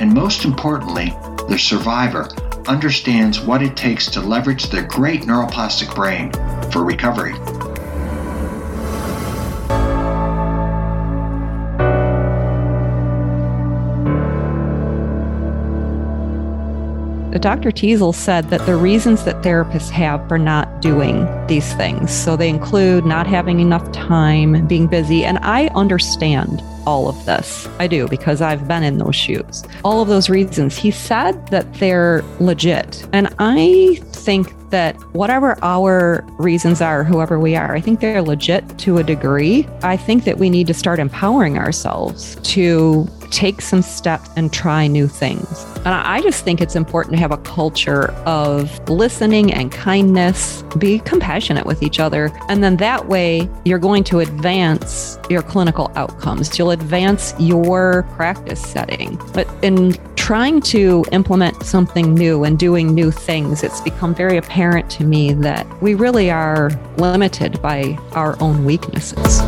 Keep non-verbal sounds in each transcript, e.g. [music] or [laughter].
and most importantly, the survivor understands what it takes to leverage their great neuroplastic brain for recovery. Dr. Teasell said that the reasons that therapists have for not doing these things, so they include not having enough time, being busy, and I understand all of this. I do because I've been in those shoes. All of those reasons. He said that they're legit. And I think that whatever our reasons are, whoever we are, I think they're legit to a degree. I think that we need to start empowering ourselves to take some steps and try new things. And I just think it's important to have a culture of listening and kindness, be compassionate with each other. And then that way, you're going to advance your clinical outcomes. You'll advance your practice setting. But in trying to implement something new and doing new things, it's become very apparent to me that we really are limited by our own weaknesses.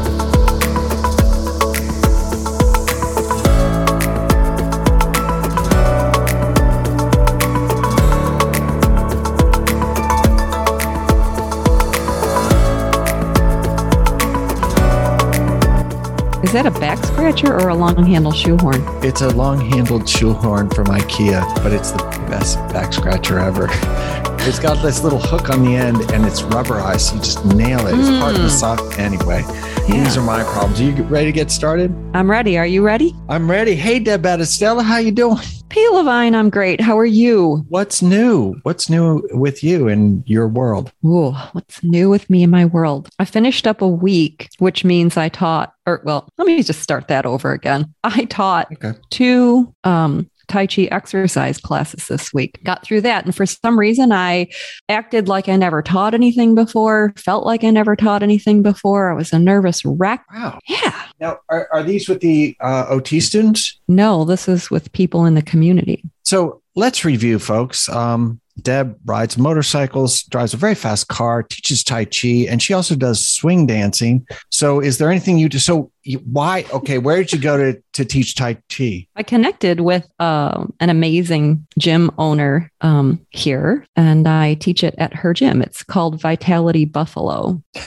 Is that a back scratcher or a long handled shoehorn? It's a long handled shoehorn from IKEA, but it's the best back scratcher ever. [laughs] It's got this little hook on the end and it's rubberized. So you just nail it. It's mm. part of the hmm. sock anyway. Yeah. These are my problems. Are you ready to get started? I'm ready. Are you ready? I'm ready. Hey, Deb Battistella, how you doing? P. Levine, I'm great. How are you? What's new? What's new with you in your world? Ooh, what's new with me in my world? I finished up a week, which means I taught, or well, let me just start that over again. I taught okay. two um, Tai Chi exercise classes this week. Got through that. And for some reason, I acted like I never taught anything before, felt like I never taught anything before. I was a nervous wreck. Wow. Yeah. Now, are, are these with the uh, OT students? No, this is with people in the community. So let's review, folks. Um, Deb rides motorcycles, drives a very fast car, teaches Tai Chi, and she also does swing dancing. So, is there anything you do? So, you, why? Okay, where did you go to, to teach Tai Chi? I connected with uh, an amazing gym owner um, here, and I teach it at her gym. It's called Vitality Buffalo. [laughs]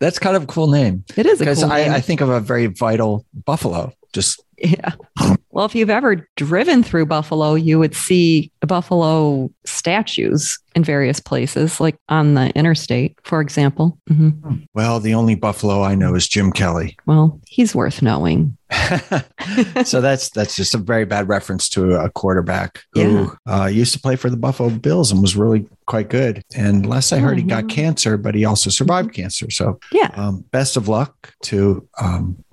That's kind of a cool name. It is because cool I, I think of a very vital buffalo. Just yeah. Well, if you've ever driven through Buffalo, you would see buffalo statues in various places, like on the interstate, for example. Mm-hmm. Well, the only buffalo I know is Jim Kelly. Well, he's worth knowing. [laughs] [laughs] so that's that's just a very bad reference to a quarterback who yeah. uh, used to play for the Buffalo Bills and was really quite good. And last I heard, he got mm-hmm. cancer, but he also survived cancer. So yeah, um, best of luck to um,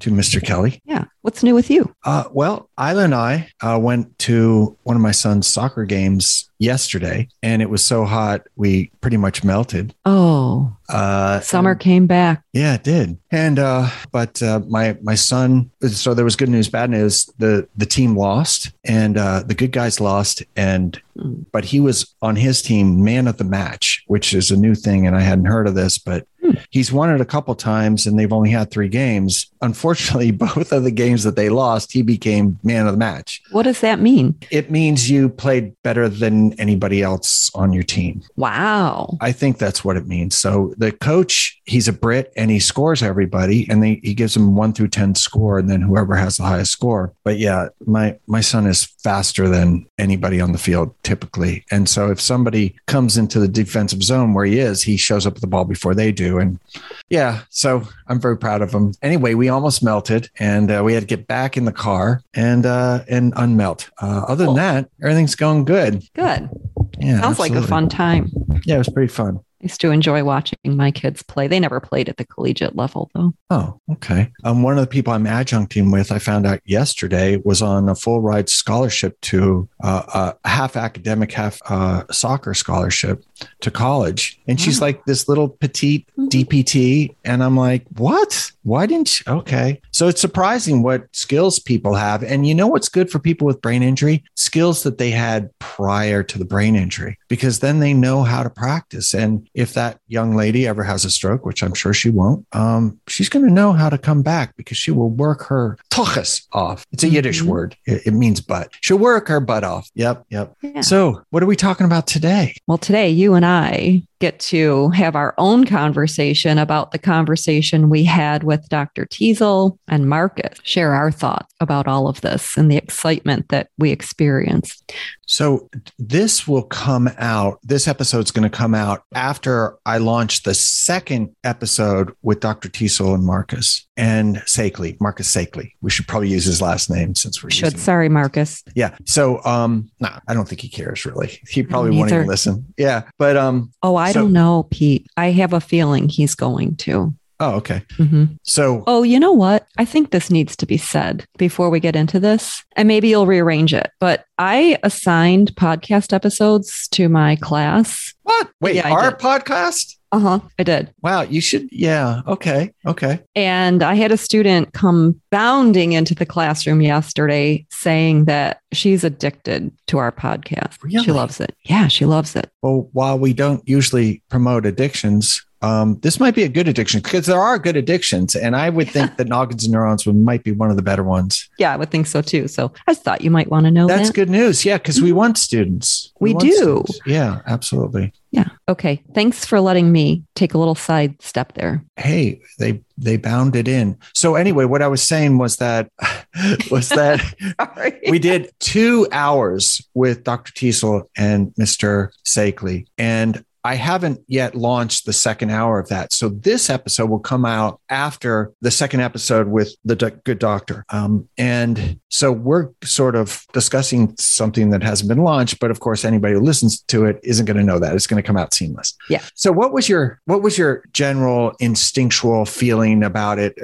to Mr. Kelly. Yeah. What's new with you? Uh, well, Isla and I uh, went to one of my son's soccer games yesterday, and it was so hot we pretty much melted. Oh, Uh, summer came back. Yeah, it did. And uh, but uh, my my son. So there was good news, bad news. The the team lost, and uh, the good guys lost, and Mm. but he was on his team man of the match, which is a new thing, and I hadn't heard of this, but. He's won it a couple times and they've only had three games. Unfortunately, [laughs] both of the games that they lost, he became man of the match. What does that mean? It means you played better than anybody else on your team. Wow. I think that's what it means. So the coach, he's a Brit and he scores everybody and they, he gives them one through 10 score and then whoever has the highest score. But yeah, my, my son is faster than anybody on the field typically. And so if somebody comes into the defensive zone where he is, he shows up with the ball before they do. And yeah, so I'm very proud of them. Anyway, we almost melted and uh, we had to get back in the car and, uh, and unmelt. Uh, other Cool. than that, everything's going good. Good. Yeah. Sounds like a fun time. Yeah, it was pretty fun. I used to enjoy watching my kids play. They never played at the collegiate level, though. Oh, okay. Um, one of the people I'm adjuncting with, I found out yesterday, was on a full ride scholarship to uh, a half academic, half uh, soccer scholarship to college. And she's like this little petite Mhm. DPT. And I'm like, what? Why didn't you? Okay. So it's surprising what skills people have. And you know what's good for people with brain injury? Skills that they had prior to the brain injury, because then they know how to practice. And if that young lady ever has a stroke, which I'm sure she won't, um, she's going to know how to come back because she will work her toches off. It's a Yiddish Mhm. word. It, it means butt. She'll work her butt off. Yep. Yep. Yeah. So what are we talking about today? Well, today you and I get to have our own conversation about the conversation we had with Dr. Teasell and Marcus, share our thoughts about all of this and the excitement that we experienced. So this will come out. This episode's going to come out after I launch the second episode with Dr. Teasell and Marcus and Saikaley, Marcus Saikaley. We should probably use his last name since we're Should sorry, Marcus. Yeah. So um no, I don't think he cares really. He probably won't even listen. Yeah. But um Oh, I So- don't know, Pete. I have a feeling he's going to. oh okay. Mhm. So Oh, you know what? I think this needs to be said before we get into this, and maybe you'll rearrange it. But I assigned podcast episodes to my class. what? Wait, Yeah, our podcast? Uh huh. I did. Wow, you should yeah. Okay. Okay. And I had a student come bounding into the classroom yesterday saying that she's addicted to our podcast. Really? She loves it. Yeah, she loves it. Well, while we don't usually promote addictions, um, this might be a good addiction because there are good addictions, and I would think that noggins and neurons would, might be one of the better ones. Yeah, I would think so too. So I just thought you might want to know That's that. good news. Yeah, because we want students. We want do. students. Yeah, absolutely. Yeah. Okay. Thanks for letting me take a little side step there. Hey, they they bounded in. So anyway, what I was saying was that [laughs] was that [laughs] we did two hours with Dr. Teasell and Mr. Saikaley, and I haven't yet launched the second hour of that. So this episode will come out after the second episode with the good doctor. Um, and so we're sort of discussing something that hasn't been launched, but of course, anybody who listens to it isn't going to know that it's going to come out seamless. Yeah. So what was your what was your general instinctual feeling about it?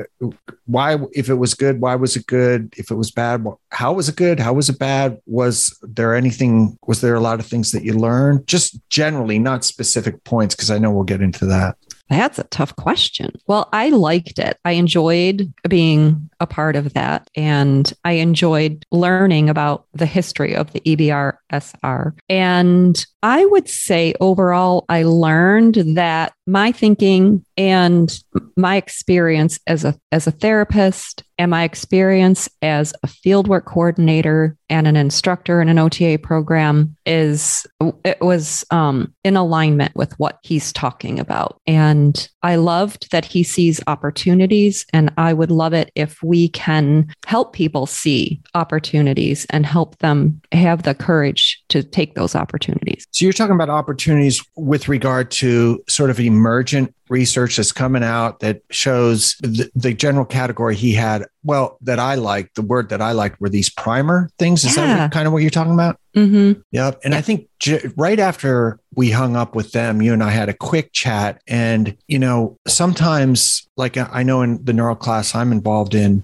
why if it was good why was it good if it was bad how was it good how was it bad was there anything was there a lot of things that you learned just generally not specific points because i know we'll get into that That's a tough question. Well, I liked it. I enjoyed being a part of that. And I enjoyed learning about the history of the E EBRSR. And I would say overall, I learned that my thinking and my experience as a, as a therapist and my experience as a fieldwork coordinator and an instructor in an OTA program is it was um, in alignment with what he's talking about. And I loved that he sees opportunities, and I would love it if we can help people see opportunities and help them have the courage to take those opportunities. so you're talking about opportunities with regard to sort of emergent research that's coming out that shows the, the general category he had well, that I liked, the word that I liked were these primer things. Is Yeah. that kind of what you're talking about? Mm-hmm. Yep. And I think j- right after we hung up with them, you and I had a quick chat. And, you know, sometimes, like I know in the neural class I'm involved in,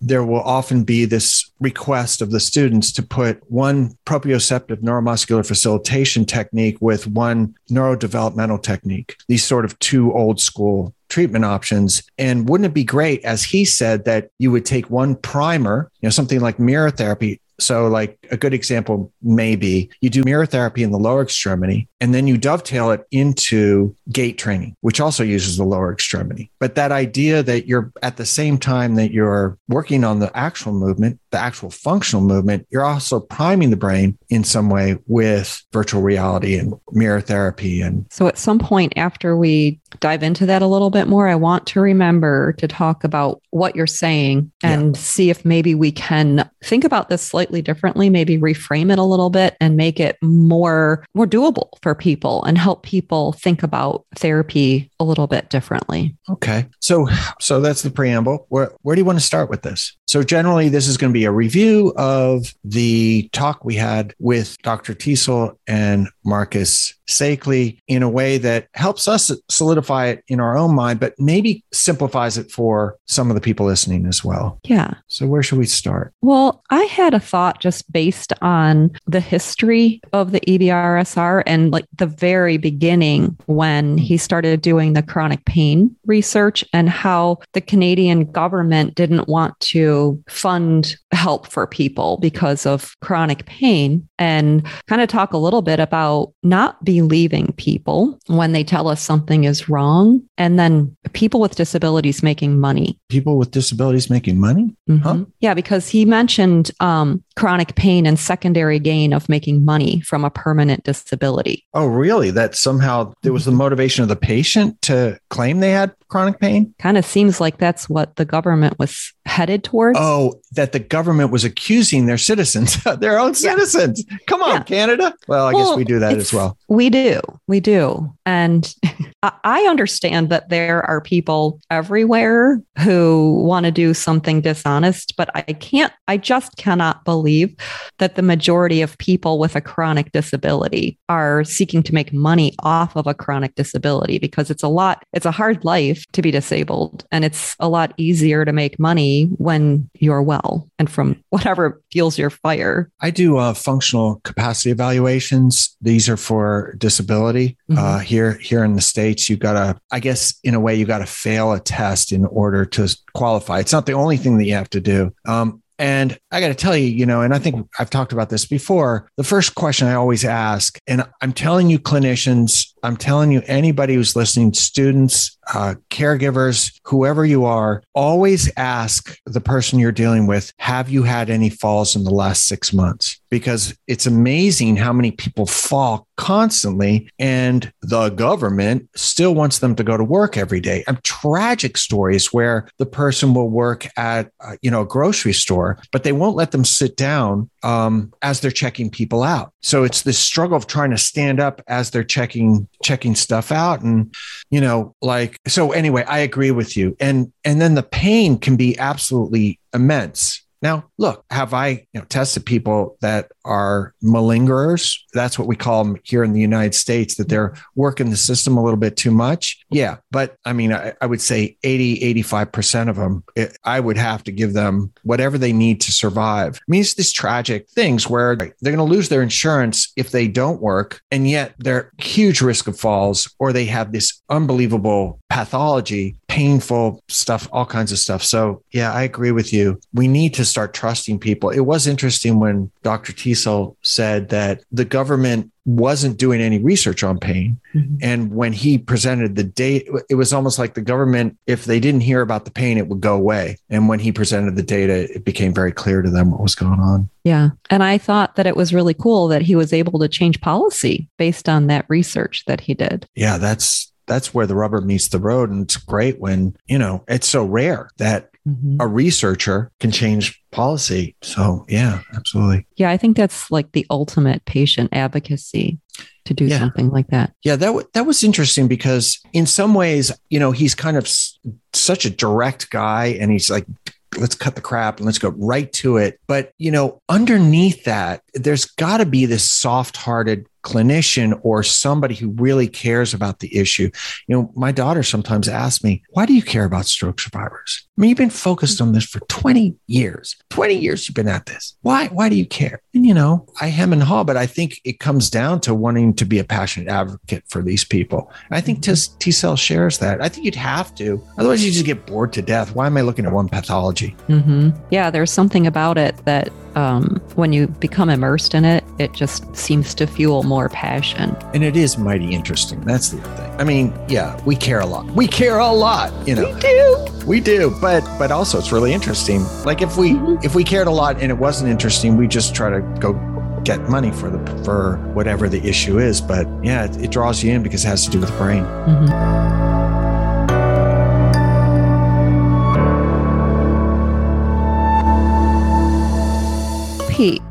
there will often be this request of the students to put one proprioceptive neuromuscular facilitation technique with one neurodevelopmental technique, these sort of two old school treatment options. And wouldn't it be great, as he said, that you would take one primer, you know, something like mirror therapy, so, like a good example maybe you do mirror therapy in the lower extremity, and then you dovetail it into gait training, which also uses the lower extremity. But that idea that you're at the same time that you're working on the actual movement, the actual functional movement, you're also priming the brain in some way with virtual reality and mirror therapy. And So at some point after we dive into that a little bit more, I want to remember to talk about what you're saying and see if maybe we can think about this slightly differently, maybe reframe it a little bit and make it more more doable for people and help people think about therapy a little bit differently. Okay. So so that's the preamble. Where where do you want to start with this? So generally this is going to be a review of the talk we had with Dr. Teasell and Marcus Saikaley in a way that helps us solidify it in our own mind, but maybe simplifies it for some of the people listening as well. Yeah. So where should we start? Well, I had a thought just based on the history of the EBRSR and like the very beginning when he started doing the chronic pain research and how the Canadian government didn't want to fund help for people because of chronic pain and kind of talk a little bit about not believing people when they tell us something is wrong and then people with disabilities making money People with disabilities making money? Huh? Mhm. Yeah, because he mentioned um, chronic pain and secondary gain of making money from a permanent disability. Oh, really? That somehow there was the motivation of the patient to claim they had chronic pain? Kind of seems like that's what the government was headed towards. Oh, that the government was accusing their citizens, [laughs] their own citizens. Come on, Yeah. Canada. Well, I guess we do that as well. We do. We do. And [laughs] I- I understand that there are people everywhere who want to do something dishonest, but I can't, I just cannot believe that the majority of people with a chronic disability are seeking to make money off of a chronic disability because it's a lot, it's a hard life to be disabled. And it's a lot easier to make money when you're well and from [laughs] whatever fuels your fire. I do uh, functional capacity evaluations. These are for disability. Mhm. Uh, here, here in the states, you gotta, I guess, in a way, you gotta fail a test in order to qualify. It's not the only thing that you have to do. Um, and I got to tell you, you know, and I think I've talked about this before. The first question I always ask, and I'm telling you, clinicians, I'm telling you, anybody who's listening, students, uh, caregivers, whoever you are, always ask the person you're dealing with, have you had any falls in the last six months? Because it's amazing how many people fall constantly, and the government still wants them to go to work every day. I'm tragic stories where the person will work at, uh, you know, a grocery store, but they won't let them sit down um, as they're checking people out. So it's this struggle of trying to stand up as they're checking checking stuff out, and you know, like so. Anyway, I agree with you, and and then the pain can be absolutely immense. Now, look, have I you know, tested people that are malingerers? That's what we call them here in the United States, that they're working the system a little bit too much. Yeah. But I mean, I, I would say 80, 85% of them, it, I would have to give them whatever they need to survive. I mean, it's these tragic things where they're going to lose their insurance if they don't work, and yet they're huge risk of falls, or they have this unbelievable pathology, painful stuff, all kinds of stuff. So, yeah, I agree with you. We need to start trusting people. It was interesting when Dr. Teasell said that the government wasn't doing any research on pain. Mm-hmm. And when he presented the data, it was almost like the government, if they didn't hear about the pain, it would go away. And when he presented the data, it became very clear to them what was going on. Yeah. And I thought that it was really cool that he was able to change policy based on that research that he did. Yeah, that's that's where the rubber meets the road. And it's great when, you know, it's so rare that mm-hmm. a researcher can change policy. So yeah, absolutely. Yeah, I think that's like the ultimate patient advocacy to do Yeah. something like that. Yeah, that w- that was interesting because in some ways, you know, he's kind of s- such a direct guy, and he's like let's cut the crap and let's go right to it. But, you know, underneath that, there's got to be this soft hearted clinician or somebody who really cares about the issue. You know, my daughter sometimes asks me, why do you care about stroke survivors? I mean, you've been focused on this for 20 years. 20 years you've been at this. Why? Why do you care? And you know, I hem and haw, but I think it comes down to wanting to be a passionate advocate for these people. And I think Teasell shares that. I think you'd have to. Otherwise, you just get bored to death. Why am I looking at one pathology? Mm-hmm. Yeah, there's something about it that um, when you become immersed in it, it just seems to fuel more passion. And it is mighty interesting. That's the other thing. I mean, yeah, we care a lot. We care a lot. You know, we do. We do. But but also, it's really interesting. Like if we mm-hmm. if we cared a lot and it wasn't interesting, we just try to go get money for the for whatever the issue is. But yeah, it, it draws you in because it has to do with the brain. Mm-hmm.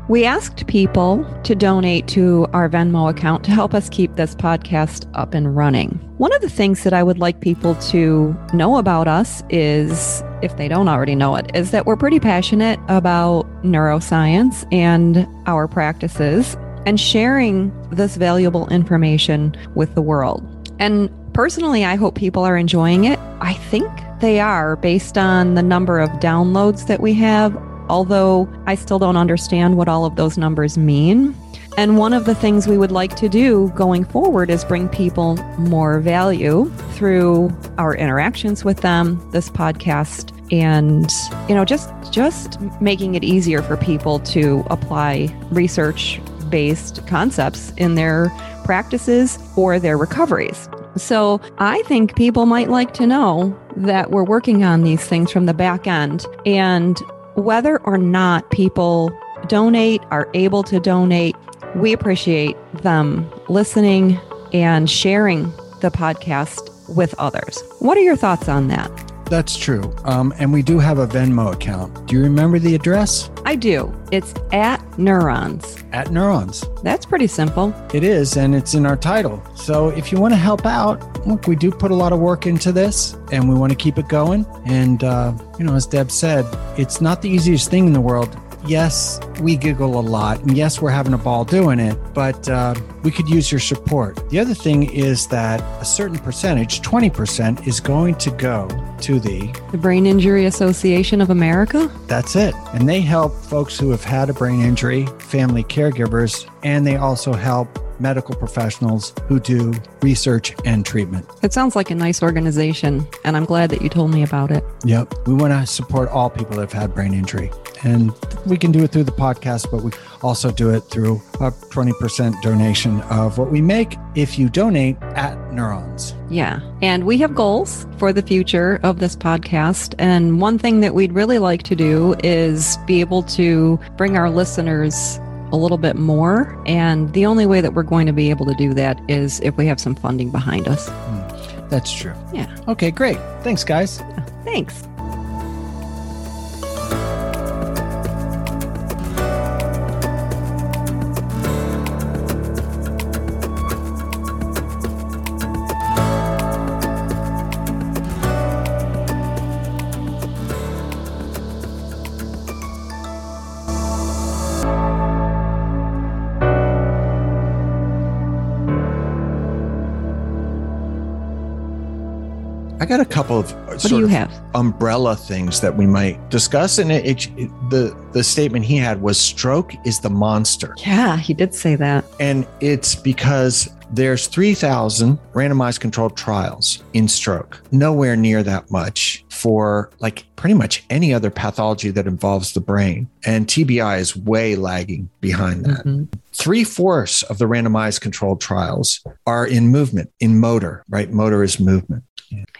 We asked people to donate to our Venmo account to help us keep this podcast up and running. One of the things that I would like people to know about us is, if they don't already know it, is that we're pretty passionate about neuroscience and our practices and sharing this valuable information with the world. And personally, I hope people are enjoying it. I think they are based on the number of downloads that we have although I still don't understand what all of those numbers mean. And one of the things we would like to do going forward is bring people more value through our interactions with them, this podcast, and you know just just making it easier for people to apply research based concepts in their practices or their recoveries. So, I think people might like to know that we're working on these things from the back end and whether or not people donate, are able to donate, we appreciate them listening and sharing the podcast with others. What are your thoughts on that? That's true. Um, and we do have a Venmo account. Do you remember the address? I do. It's at Neurons. At Neurons. That's pretty simple. It is, and it's in our title. So if you want to help out, look, we do put a lot of work into this and we want to keep it going. And, uh, you know, as Deb said, it's not the easiest thing in the world yes, we giggle a lot. And yes, we're having a ball doing it, but uh, we could use your support. The other thing is that a certain percentage, 20%, is going to go to the the Brain Injury Association of America. That's it. And they help folks who have had a brain injury, family caregivers, and they also help medical professionals who do research and treatment. It sounds like a nice organization, and I'm glad that you told me about it. Yep. We want to support all people that have had brain injury. And we can do it through the podcast, but we also do it through a 20% donation of what we make if you donate at Neurons. Yeah. And we have goals for the future of this podcast. And one thing that we'd really like to do is be able to bring our listeners a little bit more. And the only way that we're going to be able to do that is if we have some funding behind us. Mm, that's true. Yeah. Okay, great. Thanks, guys. Thanks. A couple of what do you have? umbrella things that we might discuss. And it, it, it, the the statement he had was stroke is the monster. Yeah, he did say that. And it's because there's 3,000 randomized controlled trials in stroke, nowhere near that much for like pretty much any other pathology that involves the brain. And TBI is way lagging behind that. Mm-hmm. Three fourths of the randomized controlled trials are in movement, in motor, right? Motor is movement.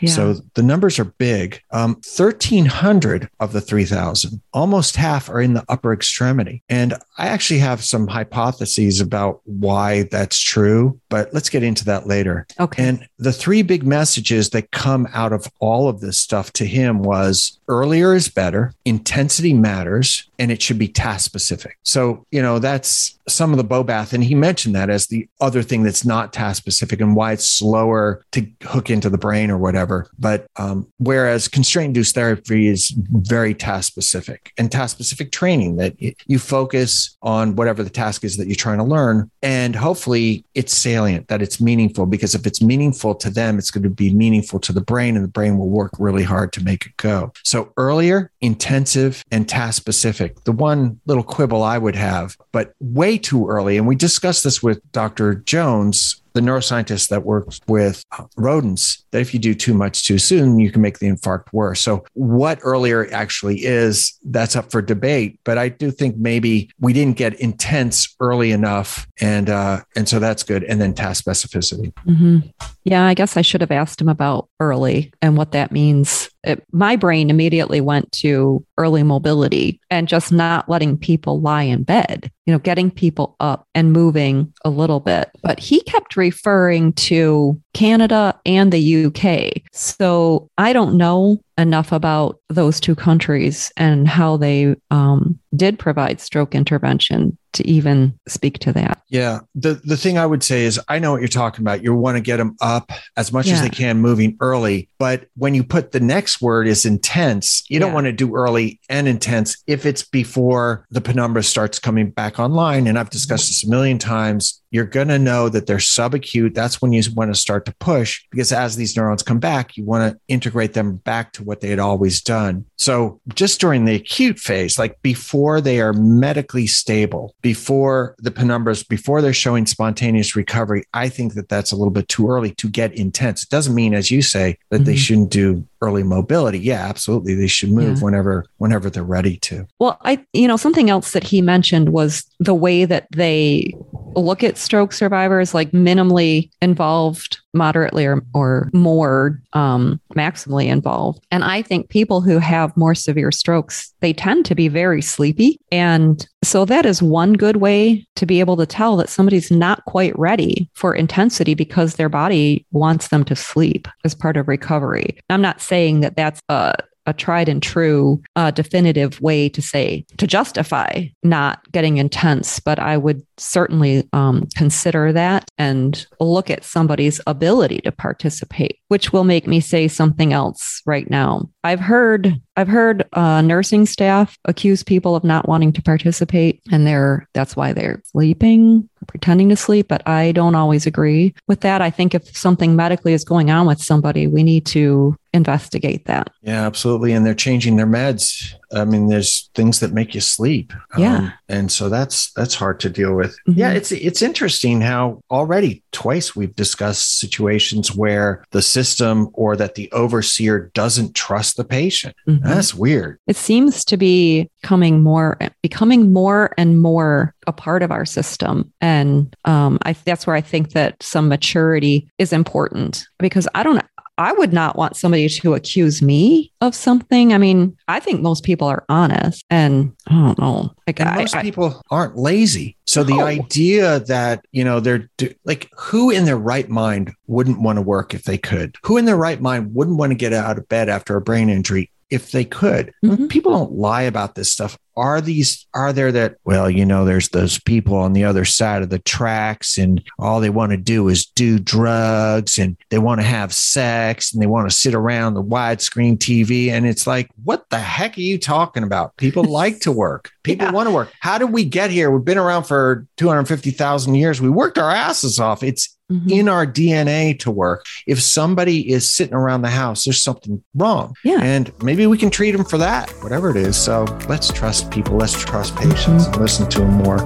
Yeah. So the numbers are big. Um, 1,300 of the 3,000, almost half are in the upper extremity. And I actually have some hypotheses about why that's true, but let's get into that later. Okay. And the three big messages that come out of all of this stuff to him was earlier is better, intensity matters, and it should be task specific. So, you know, that's some of the Bobath. And he mentioned that as the other thing that's not task specific and why it's slower to hook into the brain or whatever. But um, whereas constraint induced therapy is very task specific and task specific training that you focus on whatever the task is that you're trying to learn. And hopefully it's salient, that it's meaningful, because if it's meaningful to them, it's going to be meaningful to the brain and the brain will work really hard to make it go. So earlier, intensive, and task specific. The one little quibble I would have, but way too early. And we discussed this with Dr. Jones the neuroscientist that works with rodents that if you do too much too soon, you can make the infarct worse. So, what earlier actually is, that's up for debate. But I do think maybe we didn't get intense early enough, and uh, and so that's good. And then task specificity. Mm-hmm. Yeah, I guess I should have asked him about early and what that means. It, my brain immediately went to early mobility and just not letting people lie in bed, you know, getting people up and moving a little bit. But he kept referring to Canada and the UK. So I don't know enough about those two countries and how they um, did provide stroke intervention to even speak to that. Yeah. The the thing I would say is I know what you're talking about. You want to get them up as much yeah. as they can moving early, but when you put the next word is intense, you don't want to do early and intense if it's before the penumbra starts coming back online and I've discussed this a million times you're going to know that they're subacute. That's when you want to start to push because as these neurons come back, you want to integrate them back to what they had always done. So just during the acute phase, like before they are medically stable, before the penumbras, before they're showing spontaneous recovery, I think that that's a little bit too early to get intense. It doesn't mean, as you say, that mm-hmm. they shouldn't do early mobility. Yeah, absolutely. They should move yeah. whenever whenever they're ready to. Well, I you know, something else that he mentioned was the way that they look at stroke survivors like minimally involved moderately or, or more um, maximally involved. And i think people who have more severe strokes they tend to be very sleepy. And so that is one good way to be able to tell that somebody's not quite ready for intensity because their body wants them to sleep as part of recovery. I'm not saying that that's a a tried and true uh, definitive way to say to justify not getting intense but i would certainly um, consider that and look at somebody's ability to participate which will make me say something else right now. I've heard i've heard uh, nursing staff accuse people of not wanting to participate and they're that's why they're sleeping pretending to sleep but i don't always agree with that i think if something medically is going on with somebody we need to investigate that. Yeah, absolutely. And they're changing their meds. I mean, there's things that make you sleep. Yeah. Um, and so that's that's hard to deal with. Mm-hmm. Yeah, it's it's interesting how already twice we've discussed situations where the system or that the overseer doesn't trust the patient. Mm-hmm. That's weird. It seems to be coming more becoming more and more a part of our system. And um, I, that's where I think that some maturity is important because I don't I would not want somebody to accuse me of something. I mean, I think most people are honest, and I don't know. Like, I, most I, people aren't lazy. So the idea that you know they're do, like, who in their right mind wouldn't want to work if they could? Who in their right mind wouldn't want to get out of bed after a brain injury if they could. Mm-hmm. People don't lie about this stuff. Are these, are there that, well, you know, there's those people on the other side of the tracks and all they want to do is do drugs and they want to have sex and they want to sit around the widescreen TV. And it's like, what the heck are you talking about? People [laughs] like to work. People yeah. want to work. How did we get here? We've been around for 250,000 years. We worked our asses off. It's mm-hmm. in our DNA to work. If somebody is sitting around the house, there's something wrong. Yeah. And maybe we can treat them for that, whatever it is. So let's trust people. Let's trust patients mm-hmm. and listen to them more.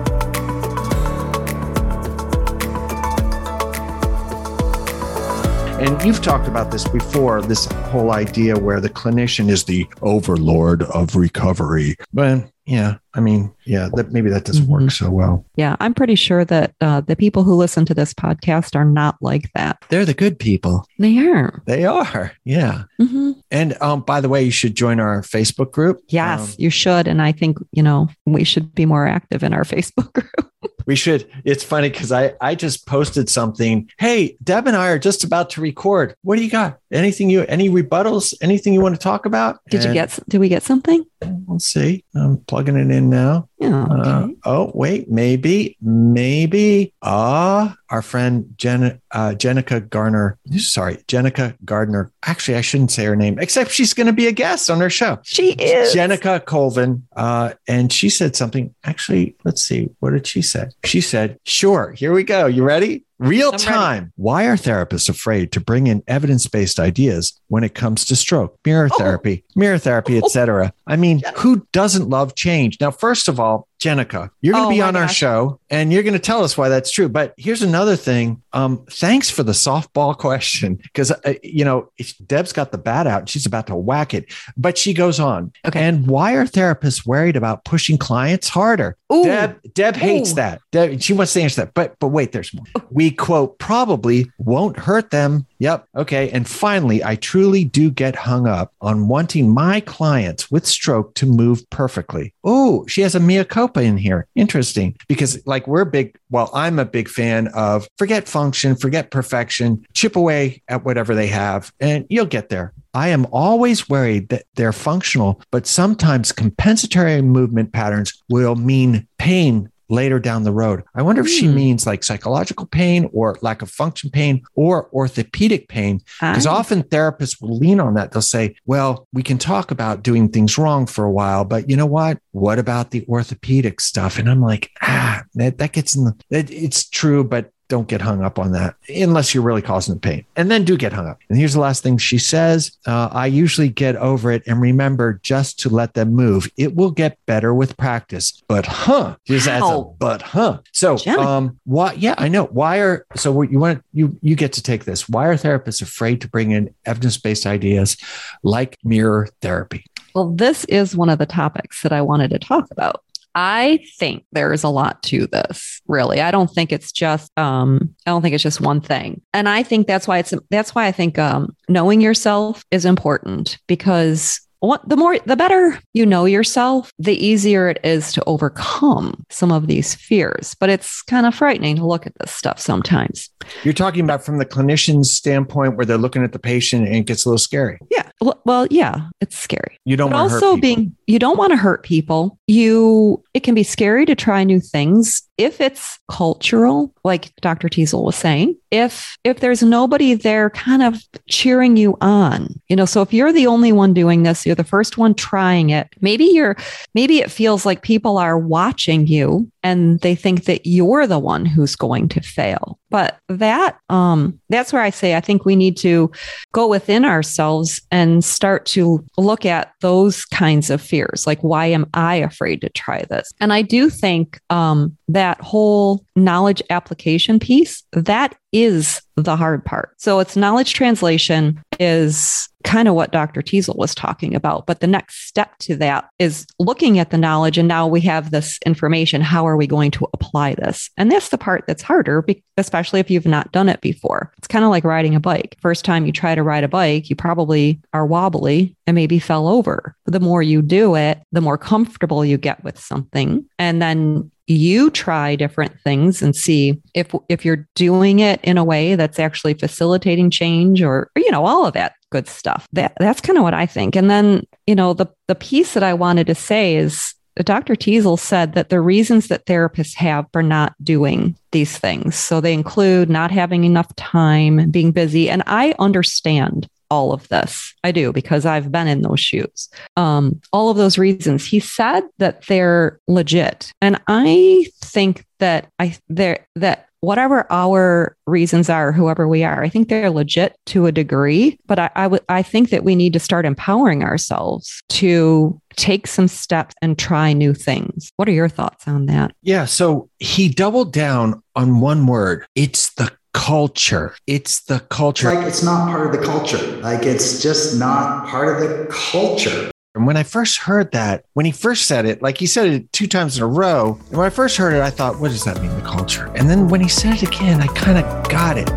And you've talked about this before this whole idea where the clinician is the overlord of recovery. But yeah, I mean, yeah, that maybe that doesn't mm-hmm. work so well. Yeah, I'm pretty sure that uh, the people who listen to this podcast are not like that. They're the good people. They are. They are. Yeah. Mm-hmm. And um, by the way, you should join our Facebook group. Yes, um, you should. And I think you know we should be more active in our [laughs] Facebook group. we should. It's funny because I I just posted something. Hey, Deb and I are just about to record. What do you got? Anything you, any rebuttals, anything you want to talk about? Did you get? Did we get something? We'll see. I'm plugging it in now. Yeah. Uh, oh, wait, maybe, maybe. Ah, our friend Jen, uh, Jenica Garner. Sorry, Jenica Gardner. Actually, I shouldn't say her name, except she's going to be a guest on our show. she is. Jenica Colvin, uh, and she said something. Actually, let's see. What did she say? She said, "Sure, here we go. You ready? Real I'm time. Why are therapists afraid to bring in evidence-based ideas when it comes to stroke, mirror Oh. therapy, mirror therapy, etc.? I mean, who doesn't love change? Now, first of all, Jenica, you're going to Oh be on our gosh. show, and you're going to tell us why that's true. But here's another thing. Um, thanks for the softball [laughs] question, because uh, you know Deb's got the bat out; and she's about to whack it. But she goes on. Okay. And why are therapists worried about pushing clients harder? Ooh. Deb, Deb hates Ooh. that. Deb, she wants to answer that. But but wait, there's more. Oh. We quote probably won't hurt them. Yep. Okay. And finally, I truly do get hung up on wanting my clients with stroke to move perfectly. Oh, she has a mea culpa in here. Interesting. Because like we're big, well, I'm a big fan of forget function, forget perfection, chip away at whatever they have, and you'll get there. I am always worried that they're functional, but sometimes compensatory movement patterns will mean pain later down the road. I wonder if she Hmm. means like psychological pain or lack of function pain or orthopedic pain. Because often therapists will lean on that. They'll say, well, we can talk about doing things wrong for a while, but you know what? What about the orthopedic stuff? And I'm like, ah, that, that gets in the, it, it's true, but don't get hung up on that unless you're really causing the pain. And then do get hung up. And here's the last thing she says uh, I usually get over it and remember just to let them move. It will get better with practice. But huh, just adds a but huh. So, um, why? Yeah, I know. Why are so what you want you you get to take this? Why are therapists afraid to bring in evidence based ideas like mirror therapy? Well, this is one of the topics that I wanted to talk about. I think there is a lot to this, really. I don't think it's just um I don't think it's just one thing. And I think that's why it's that's why I think um knowing yourself is important because what the more the better you know yourself, the easier it is to overcome some of these fears. But it's kind of frightening to look at this stuff sometimes. You're talking about from the clinician's standpoint where they're looking at the patient and it gets a little scary. Yeah. Well, well yeah, it's scary. You don't but want to hurt also people. being you don't want to hurt people you it can be scary to try new things if it's cultural like dr Teasell was saying if if there's nobody there kind of cheering you on you know so if you're the only one doing this you're the first one trying it maybe you're maybe it feels like people are watching you and they think that you're the one who's going to fail but that um that's where i say i think we need to go within ourselves and start to look at those kinds of fears. Like why am i afraid to try this? And i do think um, that whole knowledge application piece that is the hard part. So it's knowledge translation is kind of what dr Teasell was talking about but the next step to that is looking at the knowledge and now we have this information how are we going to apply this? And that's the part that's harder especially if you've not done it before. It's kind of like riding a bike. First time you try to ride a bike you probably are wobbly and maybe fell over. The more you do it the more comfortable you get with something. And then you try different things and see if if you're doing it in a way that's actually facilitating change or, or you know all of that good stuff that that's kind of what i think and then you know the the piece that i wanted to say is Dr. Teasell said that the reasons that therapists have for not doing these things. So they include not having enough time, being busy. And I understand all of this. I do because I've been in those shoes. Um, all of those reasons. He said that they're legit. And I think that I there that whatever our reasons are, whoever we are, I think they're legit to a degree. But I, I would I think that we need to start empowering ourselves to take some steps and try new things. What are your thoughts on that? Yeah. So he doubled down on one word. It's the culture. It's the culture. like it's not part of the culture. Like it's just not part of the culture. And when I first heard that, when he first said it, like he said it two times in a row, and when I first heard it, I thought, what does that mean, the culture? And then when he said it again, I kind of got it.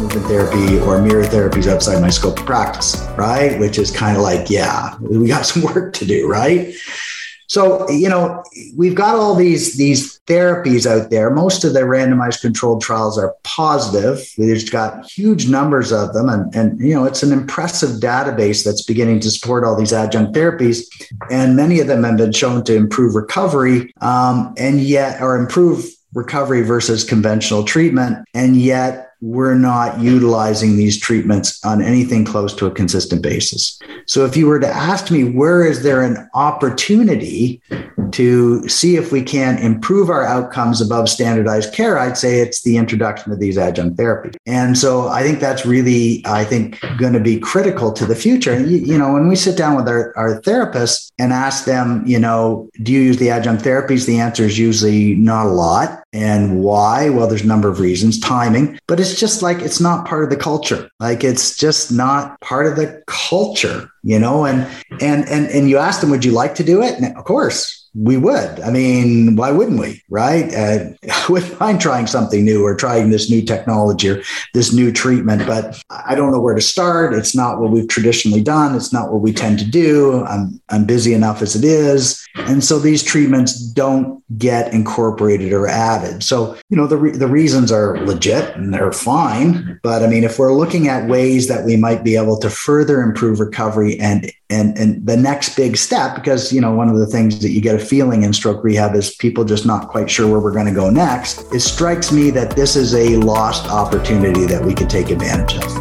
Movement therapy or mirror therapies outside my scope of practice, right? Which is kind of like, yeah, we got some work to do, right? So, you know, we've got all these these therapies out there. Most of the randomized controlled trials are positive. There's got huge numbers of them. And, and you know, it's an impressive database that's beginning to support all these adjunct therapies. And many of them have been shown to improve recovery um, and yet, or improve recovery versus conventional treatment. And yet, we're not utilizing these treatments on anything close to a consistent basis. So if you were to ask me, where is there an opportunity to see if we can improve our outcomes above standardized care, I'd say it's the introduction of these adjunct therapies. And so I think that's really, I think, going to be critical to the future. You, you know, when we sit down with our, our therapists and ask them, you know, do you use the adjunct therapies? The answer is usually not a lot. And why? Well, there's a number of reasons, timing, but it's just like it's not part of the culture. Like it's just not part of the culture, you know? And and and and you asked them, would you like to do it? And of course, we would. I mean, why wouldn't we? Right? Uh, [laughs] I wouldn't mind trying something new or trying this new technology or this new treatment, but I don't know where to start. It's not what we've traditionally done. It's not what we tend to do. I'm, I'm busy enough as it is. And so these treatments don't get incorporated or added. So, you know, the, re- the reasons are legit and they're fine. But I mean, if we're looking at ways that we might be able to further improve recovery and and and the next big step because you know one of the things that you get a feeling in stroke rehab is people just not quite sure where we're going to go next it strikes me that this is a lost opportunity that we could take advantage of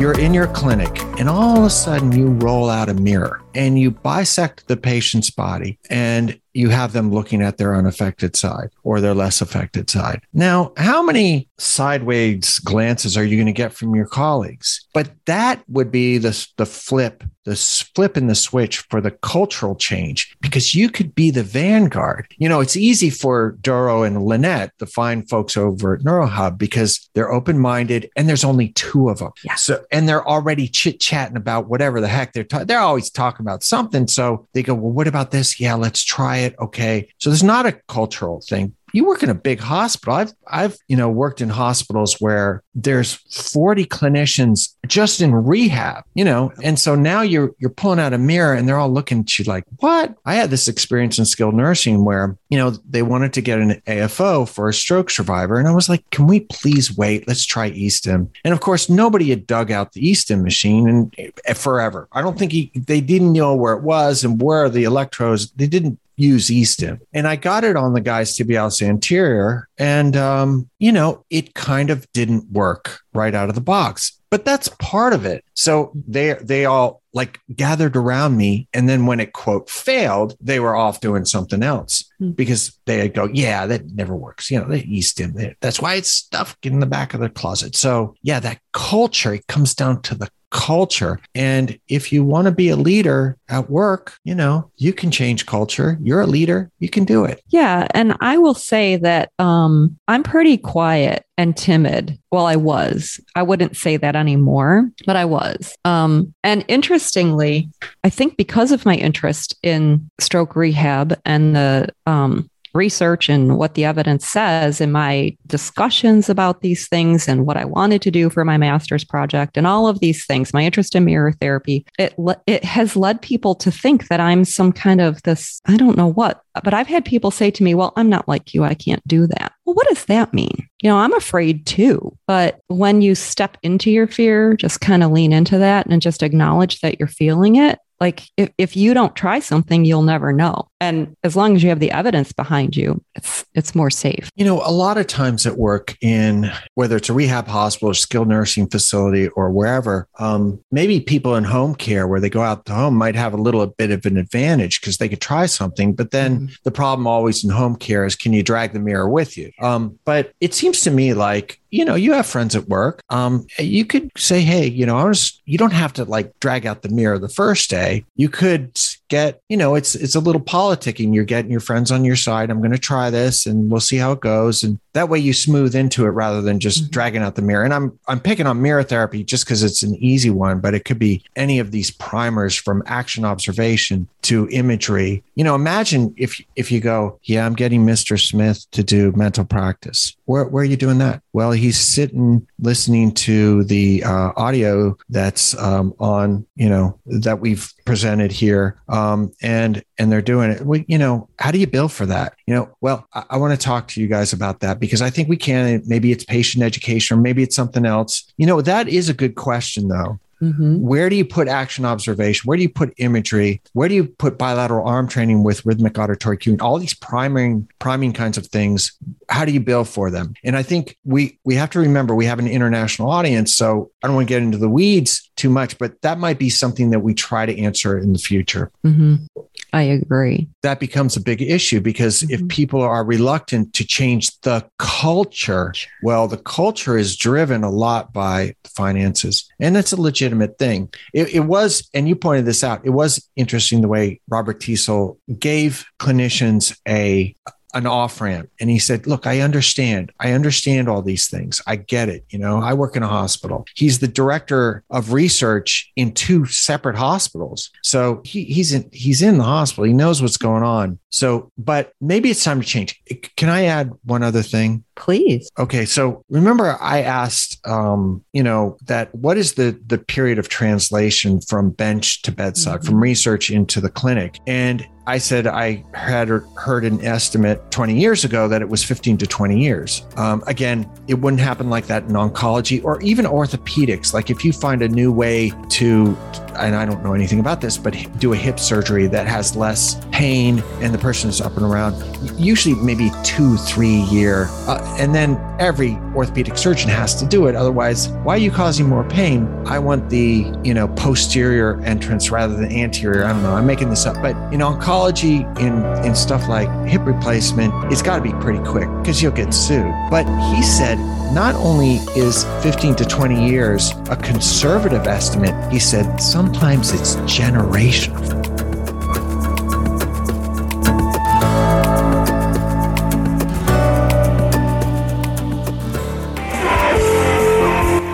you're in your clinic and all of a sudden you roll out a mirror and you bisect the patient's body and you have them looking at their unaffected side or their less affected side. Now, how many sideways glances are you going to get from your colleagues? But that would be the, the flip, the flip in the switch for the cultural change because you could be the vanguard. You know, it's easy for Doro and Lynette, the fine folks over at NeuroHub, because they're open minded and there's only two of them. Yeah. So, and they're already chit chatting about whatever the heck they're talking. They're always talking about something. So they go, well, what about this? Yeah, let's try it. Okay. So there's not a cultural thing. You work in a big hospital. I've I've you know worked in hospitals where there's 40 clinicians just in rehab, you know, and so now you're you're pulling out a mirror and they're all looking at you like, what? I had this experience in skilled nursing where you know they wanted to get an AFO for a stroke survivor, and I was like, can we please wait? Let's try e-stim. And of course, nobody had dug out the e-stim machine and forever. I don't think he, they didn't know where it was and where the electrodes. They didn't use e-stim. And I got it on the guy's tibialis anterior. And, um, you know, it kind of didn't work right out of the box. But that's part of it. So they they all like gathered around me, and then when it quote failed, they were off doing something else mm. because they go, yeah, that never works. You know, they e-stim. That's why it's stuffed in the back of the closet. So yeah, that culture it comes down to the culture. And if you want to be a leader at work, you know, you can change culture. You're a leader, you can do it. Yeah. And I will say that um, I'm pretty quiet and timid. Well, I was. I wouldn't say that anymore, but I was. Um, and interestingly, I think because of my interest in stroke rehab and the um, research and what the evidence says in my discussions about these things and what I wanted to do for my master's project and all of these things, my interest in mirror therapy, it it has led people to think that I'm some kind of this I don't know what, but I've had people say to me, "Well, I'm not like you. I can't do that." Well, what does that mean? You know, I'm afraid too. But when you step into your fear, just kind of lean into that and just acknowledge that you're feeling it, like if, if you don't try something, you'll never know. And as long as you have the evidence behind you, it's it's more safe. You know, a lot of times at work in whether it's a rehab hospital or skilled nursing facility or wherever, um, maybe people in home care where they go out to home might have a little bit of an advantage because they could try something. But then mm-hmm. the problem always in home care is can you drag the mirror with you? Um, but it seems to me like you know, you have friends at work. Um, you could say, hey, you know, I was, you don't have to like drag out the mirror the first day. You could get, you know, it's it's a little politicking. You're getting your friends on your side. I'm going to try this, and we'll see how it goes. And that way, you smooth into it rather than just mm-hmm. dragging out the mirror. And I'm I'm picking on mirror therapy just because it's an easy one, but it could be any of these primers from action observation to imagery. You know, imagine if if you go, yeah, I'm getting Mr. Smith to do mental practice. Where where are you doing that? Well, he's sitting listening to the uh, audio that's um, on, you know, that we've presented here, um, and and they're doing it. We, you know, how do you bill for that? You know, well, I, I want to talk to you guys about that because I think we can. Maybe it's patient education, or maybe it's something else. You know, that is a good question, though. Mm-hmm. Where do you put action observation? Where do you put imagery? Where do you put bilateral arm training with rhythmic auditory cueing? All these priming, priming kinds of things. How do you bill for them? And I think we we have to remember we have an international audience. So I don't want to get into the weeds too much, but that might be something that we try to answer in the future. Mm-hmm. I agree. That becomes a big issue because mm-hmm. if people are reluctant to change the culture, well, the culture is driven a lot by finances, and that's a legitimate thing. It, it was, and you pointed this out, it was interesting the way Robert Teasell gave clinicians a an off ramp and he said look i understand. I understand all these things. I get it you know? I work in a hospital. He's the director of research in two separate hospitals. So he, he's in he's in the hospital. He knows what's going on. So but maybe it's time to change. Can i add one other thing please okay so remember i asked um you know that what is the the period of translation from bench to bedside mm-hmm. from research into the clinic and I said I had heard an estimate 20 years ago that it was 15 to 20 years. Um, again, it wouldn't happen like that in oncology or even orthopedics. Like if you find a new way to, and I don't know anything about this, but do a hip surgery that has less pain and the person is up and around, usually maybe two, three year. Uh, and then every orthopedic surgeon has to do it. Otherwise, why are you causing more pain? I want the, you know, posterior entrance rather than anterior. I don't know. I'm making this up. But in oncology, in, in stuff like hip replacement, it's got to be pretty quick because you'll get sued. But he said not only is 15 to 20 years a conservative estimate, he said sometimes it's generational.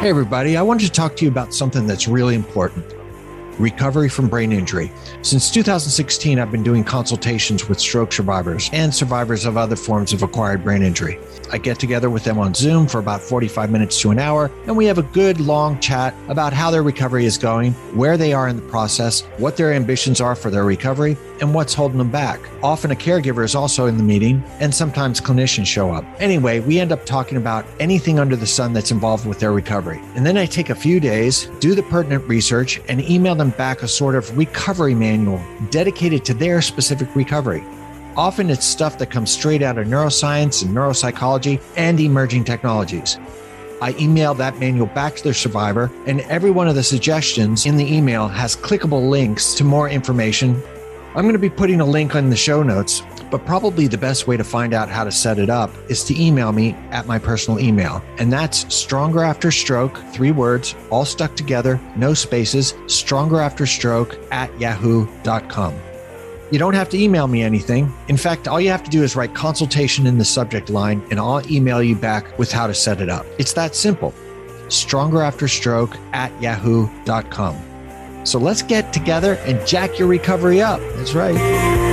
Hey, everybody, I wanted to talk to you about something that's really important recovery from brain injury. Since 2016, I've been doing consultations with stroke survivors and survivors of other forms of acquired brain injury. I get together with them on Zoom for about 45 minutes to an hour, and we have a good long chat about how their recovery is going, where they are in the process, what their ambitions are for their recovery, and what's holding them back. Often a caregiver is also in the meeting, and sometimes clinicians show up. Anyway, we end up talking about anything under the sun that's involved with their recovery. And then I take a few days, do the pertinent research, and email them back a sort of recovery manual dedicated to their specific recovery. Often it's stuff that comes straight out of neuroscience and neuropsychology and emerging technologies. I email that manual back to the survivor, and every one of the suggestions in the email has clickable links to more information. I'm going to be putting a link on the show notes, but probably the best way to find out how to set it up is to email me at my personal email. And that's stronger after stroke, three words, all stuck together, no spaces, stronger after stroke at yahoo.com. You don't have to email me anything. In fact, all you have to do is write consultation in the subject line, and I'll email you back with how to set it up. It's that simple. Stronger After Stroke at yahoo.com. So let's get together and jack your recovery up. That's right.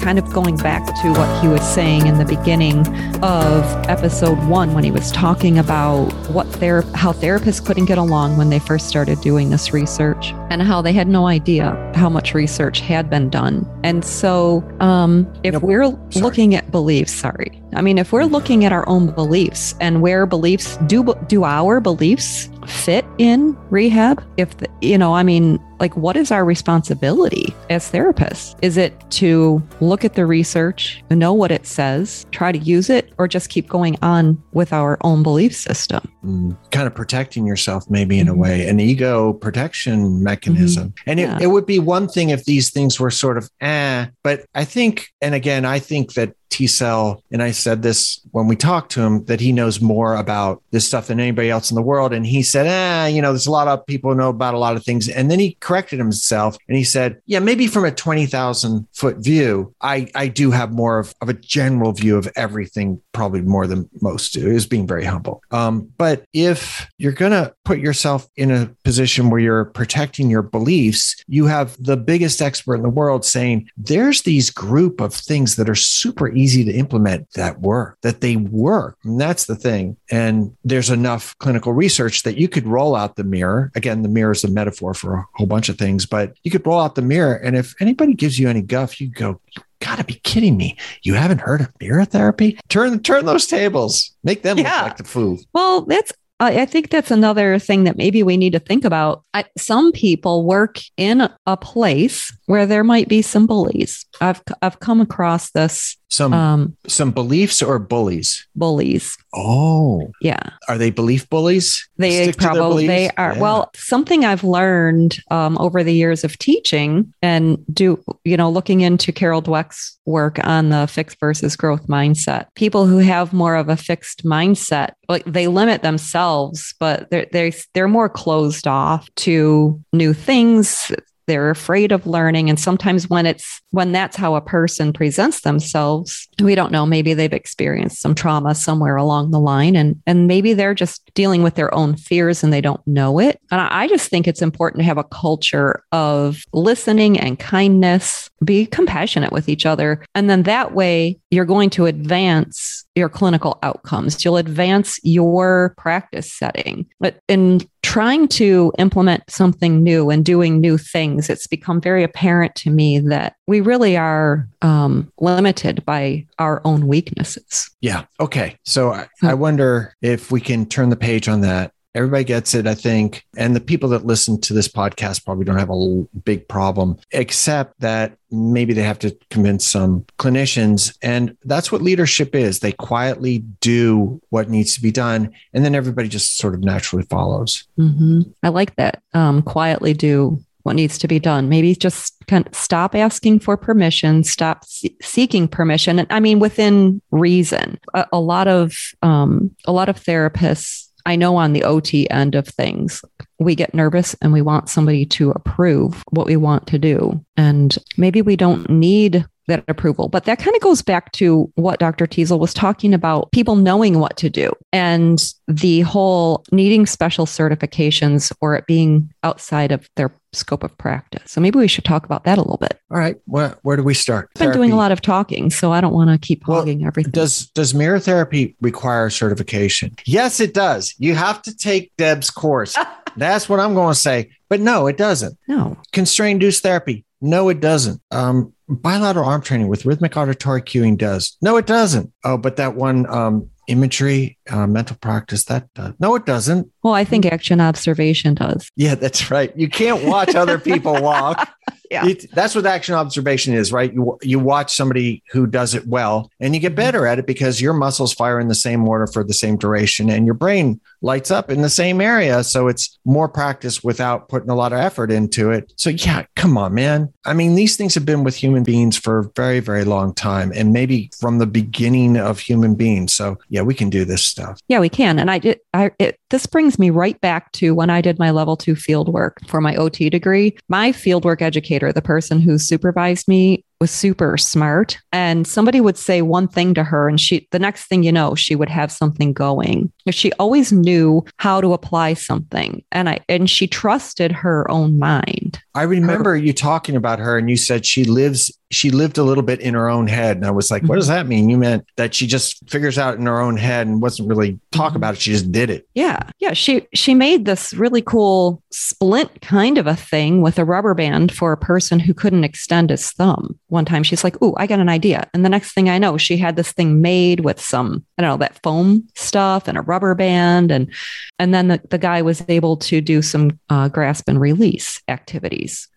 Kind of going back to what he was saying in the beginning of episode one when he was talking about what ther- how therapists couldn't get along when they first started doing this research and how they had no idea how much research had been done. And so, um, if nope. we're sorry. looking at beliefs, sorry, I mean, if we're looking at our own beliefs and where beliefs do do our beliefs fit in rehab? If the, you know, I mean, like what is our responsibility as therapists? Is it to look at the research, know what it says, try to use it, or just keep going on with our own belief system? Mm, kind of protecting yourself, maybe in mm-hmm. a way, an ego protection mechanism. Mm-hmm. And yeah. it, it would be one thing if these things were sort of eh, but I think, and again, I think that Teasell. and I said this when we talked to him, that he knows more about this stuff than anybody else in the world. And he said, ah, you know, there's a lot of people know about a lot of things. And then he corrected himself and he said, Yeah, maybe from a 20,000 foot view, I, I do have more of, of a general view of everything, probably more than most do. is being very humble. Um, but if you're going to put yourself in a position where you're protecting your beliefs, you have the biggest expert in the world saying, There's these group of things that are super easy to implement that work, that they work. And that's the thing. And there's enough clinical research that you could roll out the mirror. Again, the mirror is a metaphor for a whole bunch of things, but you could roll out the mirror. And if anybody gives you any guff, you go, you gotta be kidding me. You haven't heard of mirror therapy? Turn turn those tables. Make them Yeah. look like the fool. Well, that's I I think that's another thing that maybe we need to think about. I, some people work in a place where there might be some bullies. I've I've come across this Some um, some beliefs or bullies. bullies. Oh, Yeah, are they belief bullies? they Stick probably they are. Yeah. Well, something I've learned um, over the years of teaching and do you know looking into Carol Dweck's work on the fixed versus growth mindset. People who have more of a fixed mindset, like they limit themselves, but they're they they're more closed off to new things. They're afraid of learning, and sometimes when it's when that's how a person presents themselves, we don't know. Maybe they've experienced some trauma somewhere along the line, and and maybe they're just dealing with their own fears and they don't know it. And I just think it's important to have a culture of listening and kindness. Be compassionate with each other, and then that way you're going to advance your clinical outcomes. You'll advance your practice setting. But in trying to implement something new and doing new things, it's become very apparent to me that we really are um, limited by our own weaknesses. Yeah. Okay. So I, Hmm. I wonder if we can turn the page on that. Everybody gets it, I think. And the people that listen to this podcast probably don't have a big problem, except that maybe they have to convince some clinicians. And that's what leadership is. They quietly do what needs to be done. And then everybody just sort of naturally follows. Mhm. I like that. Um, quietly do what needs to be done. Maybe just kind of stop asking for permission, stop se- seeking permission. And I mean, within reason. A, a lot of um, a lot of therapists I know on the OT end of things, we get nervous and we want somebody to approve what we want to do. And maybe we don't need that approval. But that kind of goes back to what Dr. Teasell was talking about people knowing what to do and the whole needing special certifications or it being outside of their scope of practice. So maybe we should talk about that a little bit. All right. Where, where do we start? I've been doing a lot of talking, so I don't want to keep Well, hogging everything. Does does mirror therapy require certification? Yes, it does. You have to take Deb's course. [laughs] That's what I'm going to say. But no, it doesn't. no. Constrained induced therapy. No, it doesn't. Um, bilateral arm training with rhythmic auditory cueing does. No, it doesn't. Oh, but that one um, imagery, uh, mental practice, that does. No, it doesn't. Well, I think action observation does. Yeah, that's right. You can't watch other people walk. [laughs] Yeah. It- that's what action observation is, right? You you watch somebody who does it well, and you get mm-hmm. better at it because your muscles fire in the same order for the same duration, and your brain lights up in the same area. So it's more practice without putting a lot of effort into it. So yeah, come on, man. I mean, these things have been with human beings for a very, very long time, and maybe from the beginning of human beings. So yeah, we can do this stuff. Yeah, we can. And I did. I it, this brings me right back to when I did my level two field work for my OT degree. My field work educator, the person who supervised me, was super smart, and somebody would say one thing to her, and she the next thing you know, she would have something going. She always knew how to apply something, and I and she trusted her own mind. I remember you talking about her and you said she lives she lived a little bit in her own head and I was like what does that mean? You meant that she just figures out in her own head and wasn't really talk Mhm. about it she just did it. Yeah. Yeah. She she made this really cool splint kind of a thing with a rubber band for a person who couldn't extend his thumb. One time she's like, Ooh, I got an idea. And the next thing I know, she had this thing made with some, I don't know, that foam stuff and a rubber band. And and then the, the guy was able to do some uh, grasp and release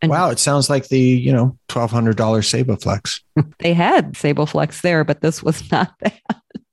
And Wow, it sounds like the, you know, $1200 SaeboFlex. [laughs] they had SaeboFlex there, but this was not [laughs] that.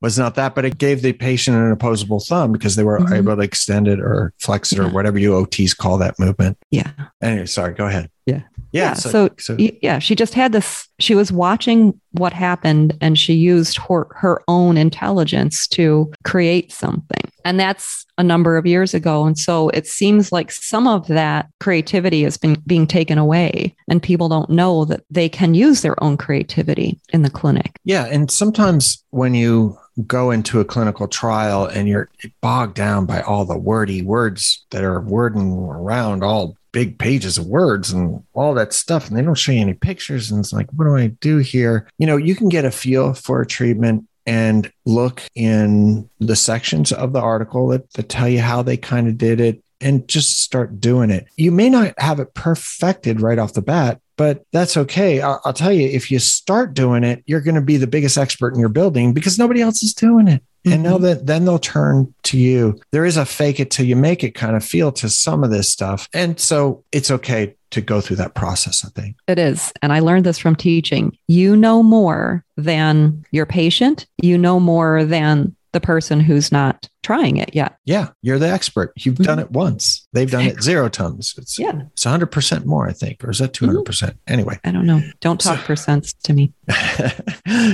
Was not that, but it gave the patient an opposable thumb because they were Mhm. able to extend it or flex it or whatever you OTs call that movement. Yeah. Anyway, sorry, go ahead. Yeah. Yeah. Yeah, so, so- so yeah she just had this she was watching what happened and she used her, her own intelligence to create something And that's a number of years ago. And so it seems like some of that creativity has been being taken away, and people don't know that they can use their own creativity in the clinic. Yeah. And sometimes when you go into a clinical trial and you're bogged down by all the wordy words that are wording around all big pages of words and all that stuff and they don't show you any pictures and it's like what do i do here you know you can get a feel for a treatment and look in the sections of the article that, that tell you how they kind of did it and just start doing it. You may not have it perfected right off the bat, but that's okay. I'll, I'll tell you, if you start doing it, you're going to be the biggest expert in your building because nobody else is doing it. Mm-hmm. And now that then they'll turn to you. There is a fake it till you make it kind of feel to some of this stuff. And so it's okay to go through that process, I think. It is. And I learned this from teaching. You know more than your patient, you know more than the person who's not trying it yet. Yeah, you're the expert. You've mm-hmm. done it once. They've done it zero times. It's yeah, it's 100 percent more, I think, or is that 200 percent? Mm-hmm. Anyway, I don't know. Don't talk so, percents to me.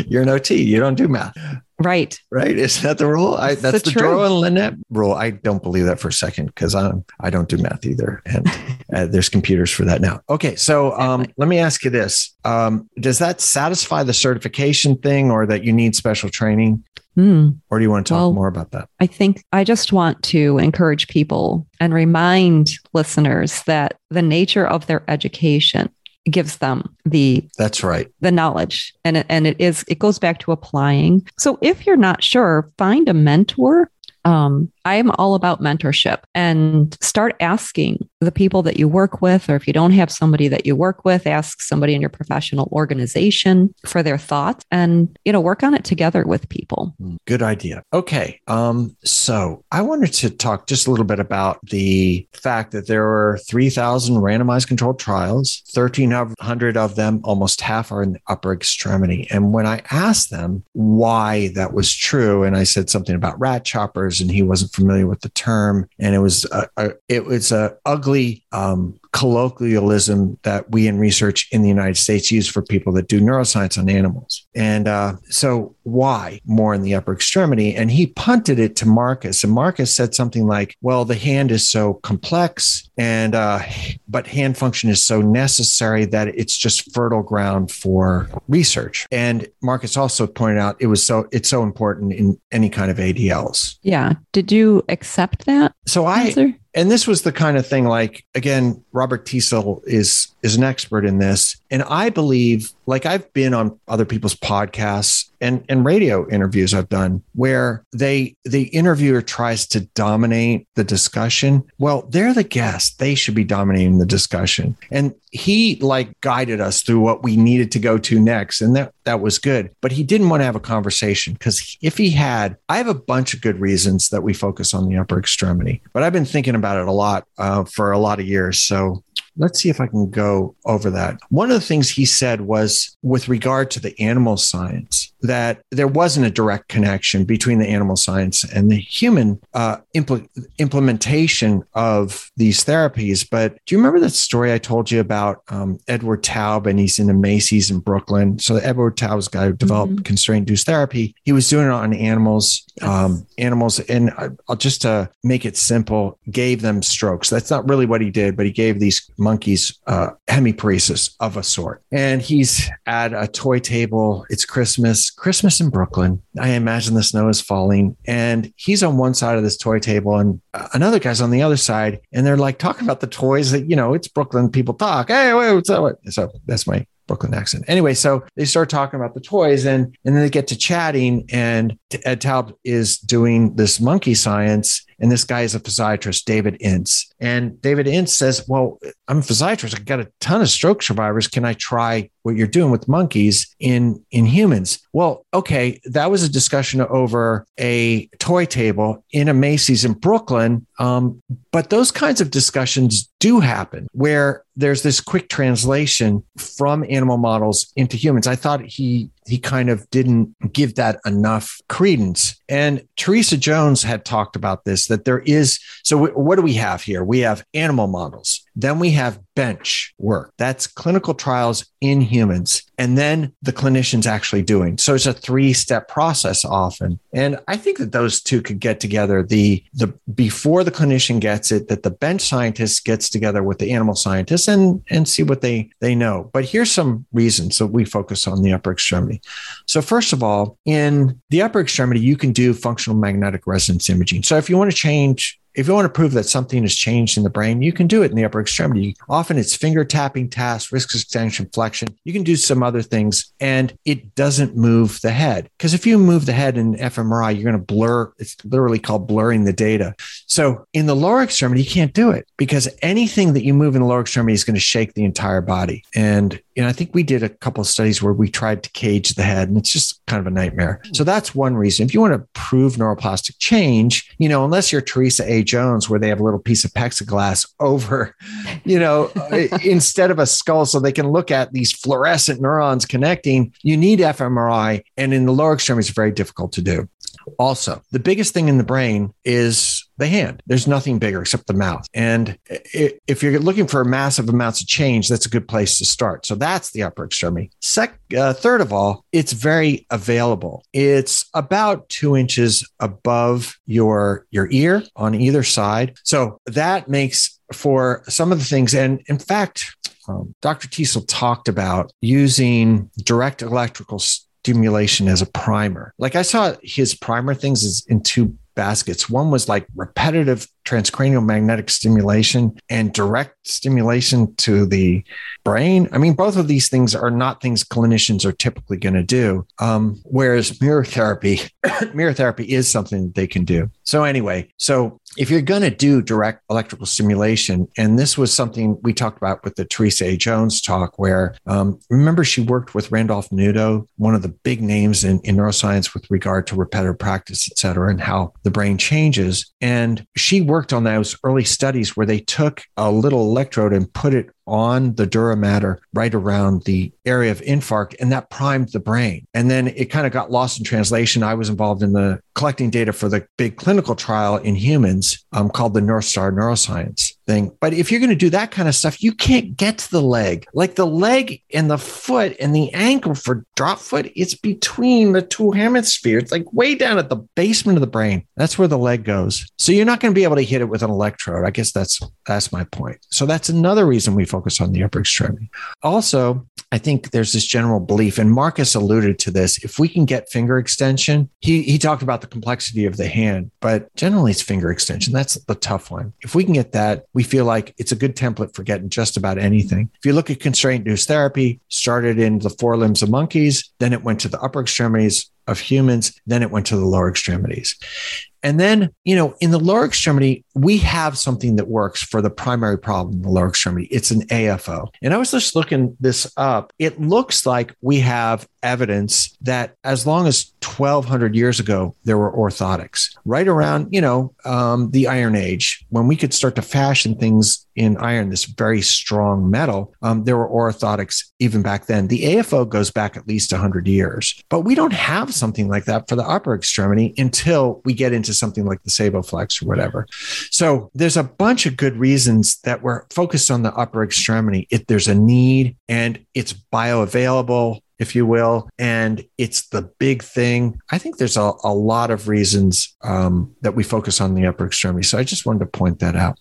[laughs] you're an OT. You don't do math. Right. Right. Is that the rule? I, that's the, the and Lynette rule. I don't believe that for a second because I'm I don't do math either, and [laughs] uh, there's computers for that now. Okay, so um, let me ask you this: um, Does that satisfy the certification thing, or that you need special training? Mm. Or do you want to talk well, more about that? I think I just want to encourage people and remind listeners that the nature of their education gives them the that's right. the knowledge. And it, and it is it goes back to applying. So if you're not sure find a mentor um, I'm all about mentorship and start asking the people that you work with, or if you don't have somebody that you work with, ask somebody in your professional organization for their thoughts and, you know, work on it together with people. Hmm, good idea. Okay. Um, so I wanted to talk just a little bit about the fact that there were 3,000 randomized controlled trials, 1,300 of them, almost half are in the upper extremity. And when I asked them why that was true, and I said something about rat choppers, and he wasn't familiar with the term, and it was a, a it was a ugly um, colloquialism that we in research in the United States use for people that do neuroscience on animals. And uh, so, why more in the upper extremity? And he punted it to Marcus, and Marcus said something like, "Well, the hand is so complex, and uh, but hand function is so necessary that it's just fertile ground for research." And Marcus also pointed out it was so it's so important in any kind of ADLs. Yeah. Did you accept that? So I. answer? And this was the kind of thing like again robert teasell is is an expert in this. And i believe like i've been on other people's podcasts and and radio interviews i've done where they the interviewer tries to dominate the discussion. Well they're the guest. They should be dominating the discussion. And he like guided us through what we needed to go to next and that that was good. But he didn't want to have a conversation because if he had i have a bunch of good reasons that we focus on the upper extremity but i've been thinking about it a lot uh, for a lot of years. So let's see if I can go over that. One of the things he said was with regard to the animal science, that there wasn't a direct connection between the animal science and the human uh, impl- implementation of these therapies. But do you remember that story I told you about um, Edward Taub and he's in a Macy's in Brooklyn? So Edward Taub's guy who developed mm-hmm. constraint induced therapy. He was doing it on animals, um, animals, and I'll just to make it simple, gave them strokes. That's not really what he did, but he gave these monkeys uh, hemiparesis of a sort. And he's at a toy table. It's Christmas Christmas in Brooklyn. I imagine the snow is falling, and he's on one side of this toy table, and uh, another guy's on the other side, and they're like talking about the toys that you know it's Brooklyn. People talk. Hey, wait, what's up? So that's my Brooklyn accent. Anyway, so they start talking about the toys and and then they get to chatting and Ed Taub is doing this monkey science and this guy is a physiatrist, David Ince. And David Ince says, Well, I'm a physiatrist. I've got a ton of stroke survivors. Can I try what you're doing with monkeys in, in humans? Well, okay, that was a discussion over a toy table in a Macy's in Brooklyn. Um, but those kinds of discussions do happen where there's this quick translation from animal models into humans. I thought he he kind of didn't give that enough credence. And Theresa Jones had talked about this that there is. So, what do we have here? We have animal models Then we have bench work. That's clinical trials in humans. And then the clinicians actually doing. So it's a three step process often. And I think that those two could get together. The, the before the clinician gets it, that the bench scientist gets together with the animal scientists and, and see what they, they know. But here's some reasons that we focus on the upper extremity. So first of all, in the upper extremity, you can do functional magnetic resonance imaging. So if you want to change if you want to prove that something has changed in the brain, you can do it in the upper extremity. Often it's finger tapping tasks, wrist extension, flexion. You can do some other things and it doesn't move the head. Because if you move the head in fMRI, you're going to blur. It's literally called blurring the data. So in the lower extremity, you can't do it because anything that you move in the lower extremity is going to shake the entire body. And you know, I think we did a couple of studies where we tried to cage the head and it's just kind of a nightmare. So that's one reason. If you want to prove neuroplastic change, you know, unless you're Theresa A. Jones, where they have a little piece of plexiglass over, you know, instead of a skull so they can look at these fluorescent neurons connecting, you need fMRI. And in the lower extremity, it's very difficult to do. Also, the biggest thing in the brain is the hand. There's nothing bigger except the mouth. And if you're looking for massive amounts of change, that's a good place to start. So that's the upper extremity. Sec, uh, third of all, it's very available. It's about two inches above your your ear on either side. So that makes for some of the things. And in fact, um, Dr. Teasell talked about using direct electrical stimulation as a primer. Like I saw his primer things is in two baskets. One was like repetitive transcranial magnetic stimulation and direct stimulation to the brain. I mean, both of these things are not things clinicians are typically going to do. Um, whereas mirror therapy, [coughs] mirror therapy is something that they can do. So anyway, so if you're going to do direct electrical stimulation, and this was something we talked about with the Theresa A. Jones talk, where um, remember she worked with Randolph Nudo, one of the big names in, in neuroscience with regard to repetitive practice, et cetera, and how the brain changes. And she worked on those early studies where they took a little electrode and put it on the dura mater right around the area of infarct and that primed the brain. And then it kind of got lost in translation. I was involved in the collecting data for the big clinical trial in humans um, called the north star neuroscience thing. But if you're going to do that kind of stuff, you can't get to the leg. Like the leg and the foot and the ankle for drop foot, it's between the two hemispheres, like way down at the basement of the brain. That's where the leg goes. So you're not going to be able to hit it with an electrode. I guess that's that's my point. So that's another reason we focus on the upper extremity. Also, I think there's this general belief, and Marcus alluded to this. If we can get finger extension, he he talked about the complexity of the hand, but generally it's finger extension. That's the tough one. If we can get that, we feel like it's a good template for getting just about anything. If you look at constraint induced therapy, started in the forelimbs of monkeys, then it went to the upper extremities of humans, then it went to the lower extremities. And then, you know, in the lower extremity, we have something that works for the primary problem in the lower extremity. It's an AFO. And I was just looking this up. It looks like we have evidence that as long as 1200 years ago, there were orthotics right around, you know, um, the Iron Age, when we could start to fashion things in iron, this very strong metal, um, there were orthotics even back then. The AFO goes back at least 100 years, but we don't have something like that for the upper extremity until we get into something like the SaeboFlex or whatever. So there's a bunch of good reasons that we're focused on the upper extremity. If there's a need and it's bioavailable, if you will, and it's the big thing. I think there's a, a lot of reasons um, that we focus on the upper extremity. So I just wanted to point that out.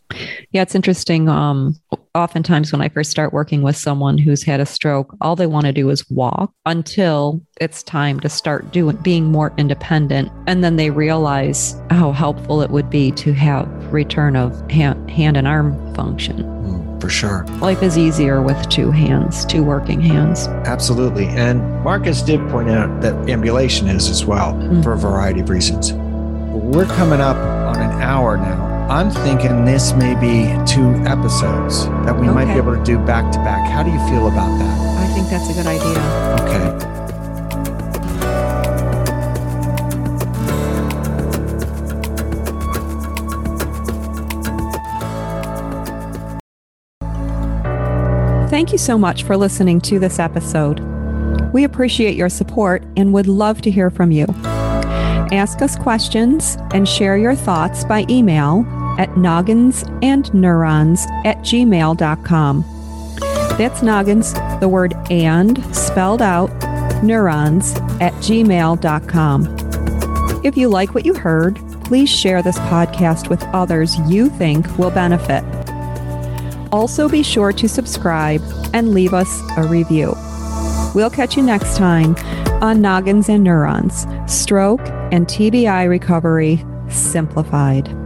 Yeah, it's interesting. Um, oftentimes, when I first start working with someone who's had a stroke, all they want to do is walk until it's time to start doing being more independent, and then they realize how helpful it would be to have return of hand, hand and arm function. Mm for sure. Life is easier with two hands, two working hands. Absolutely. And Marcus did point out that ambulation is as well mm. for a variety of reasons. We're coming up on an hour now. I'm thinking this may be two episodes that we okay. might be able to do back to back. How do you feel about that? I think that's a good idea. Okay. Thank you so much for listening to this episode. We appreciate your support and would love to hear from you. Ask us questions and share your thoughts by email at nogginsandneurons at gmail.com. That's noggins, the word and spelled out, neurons at gmail.com. If you like what you heard, please share this podcast with others you think will benefit. Also, be sure to subscribe and leave us a review. We'll catch you next time on Noggins and Neurons Stroke and TBI Recovery Simplified.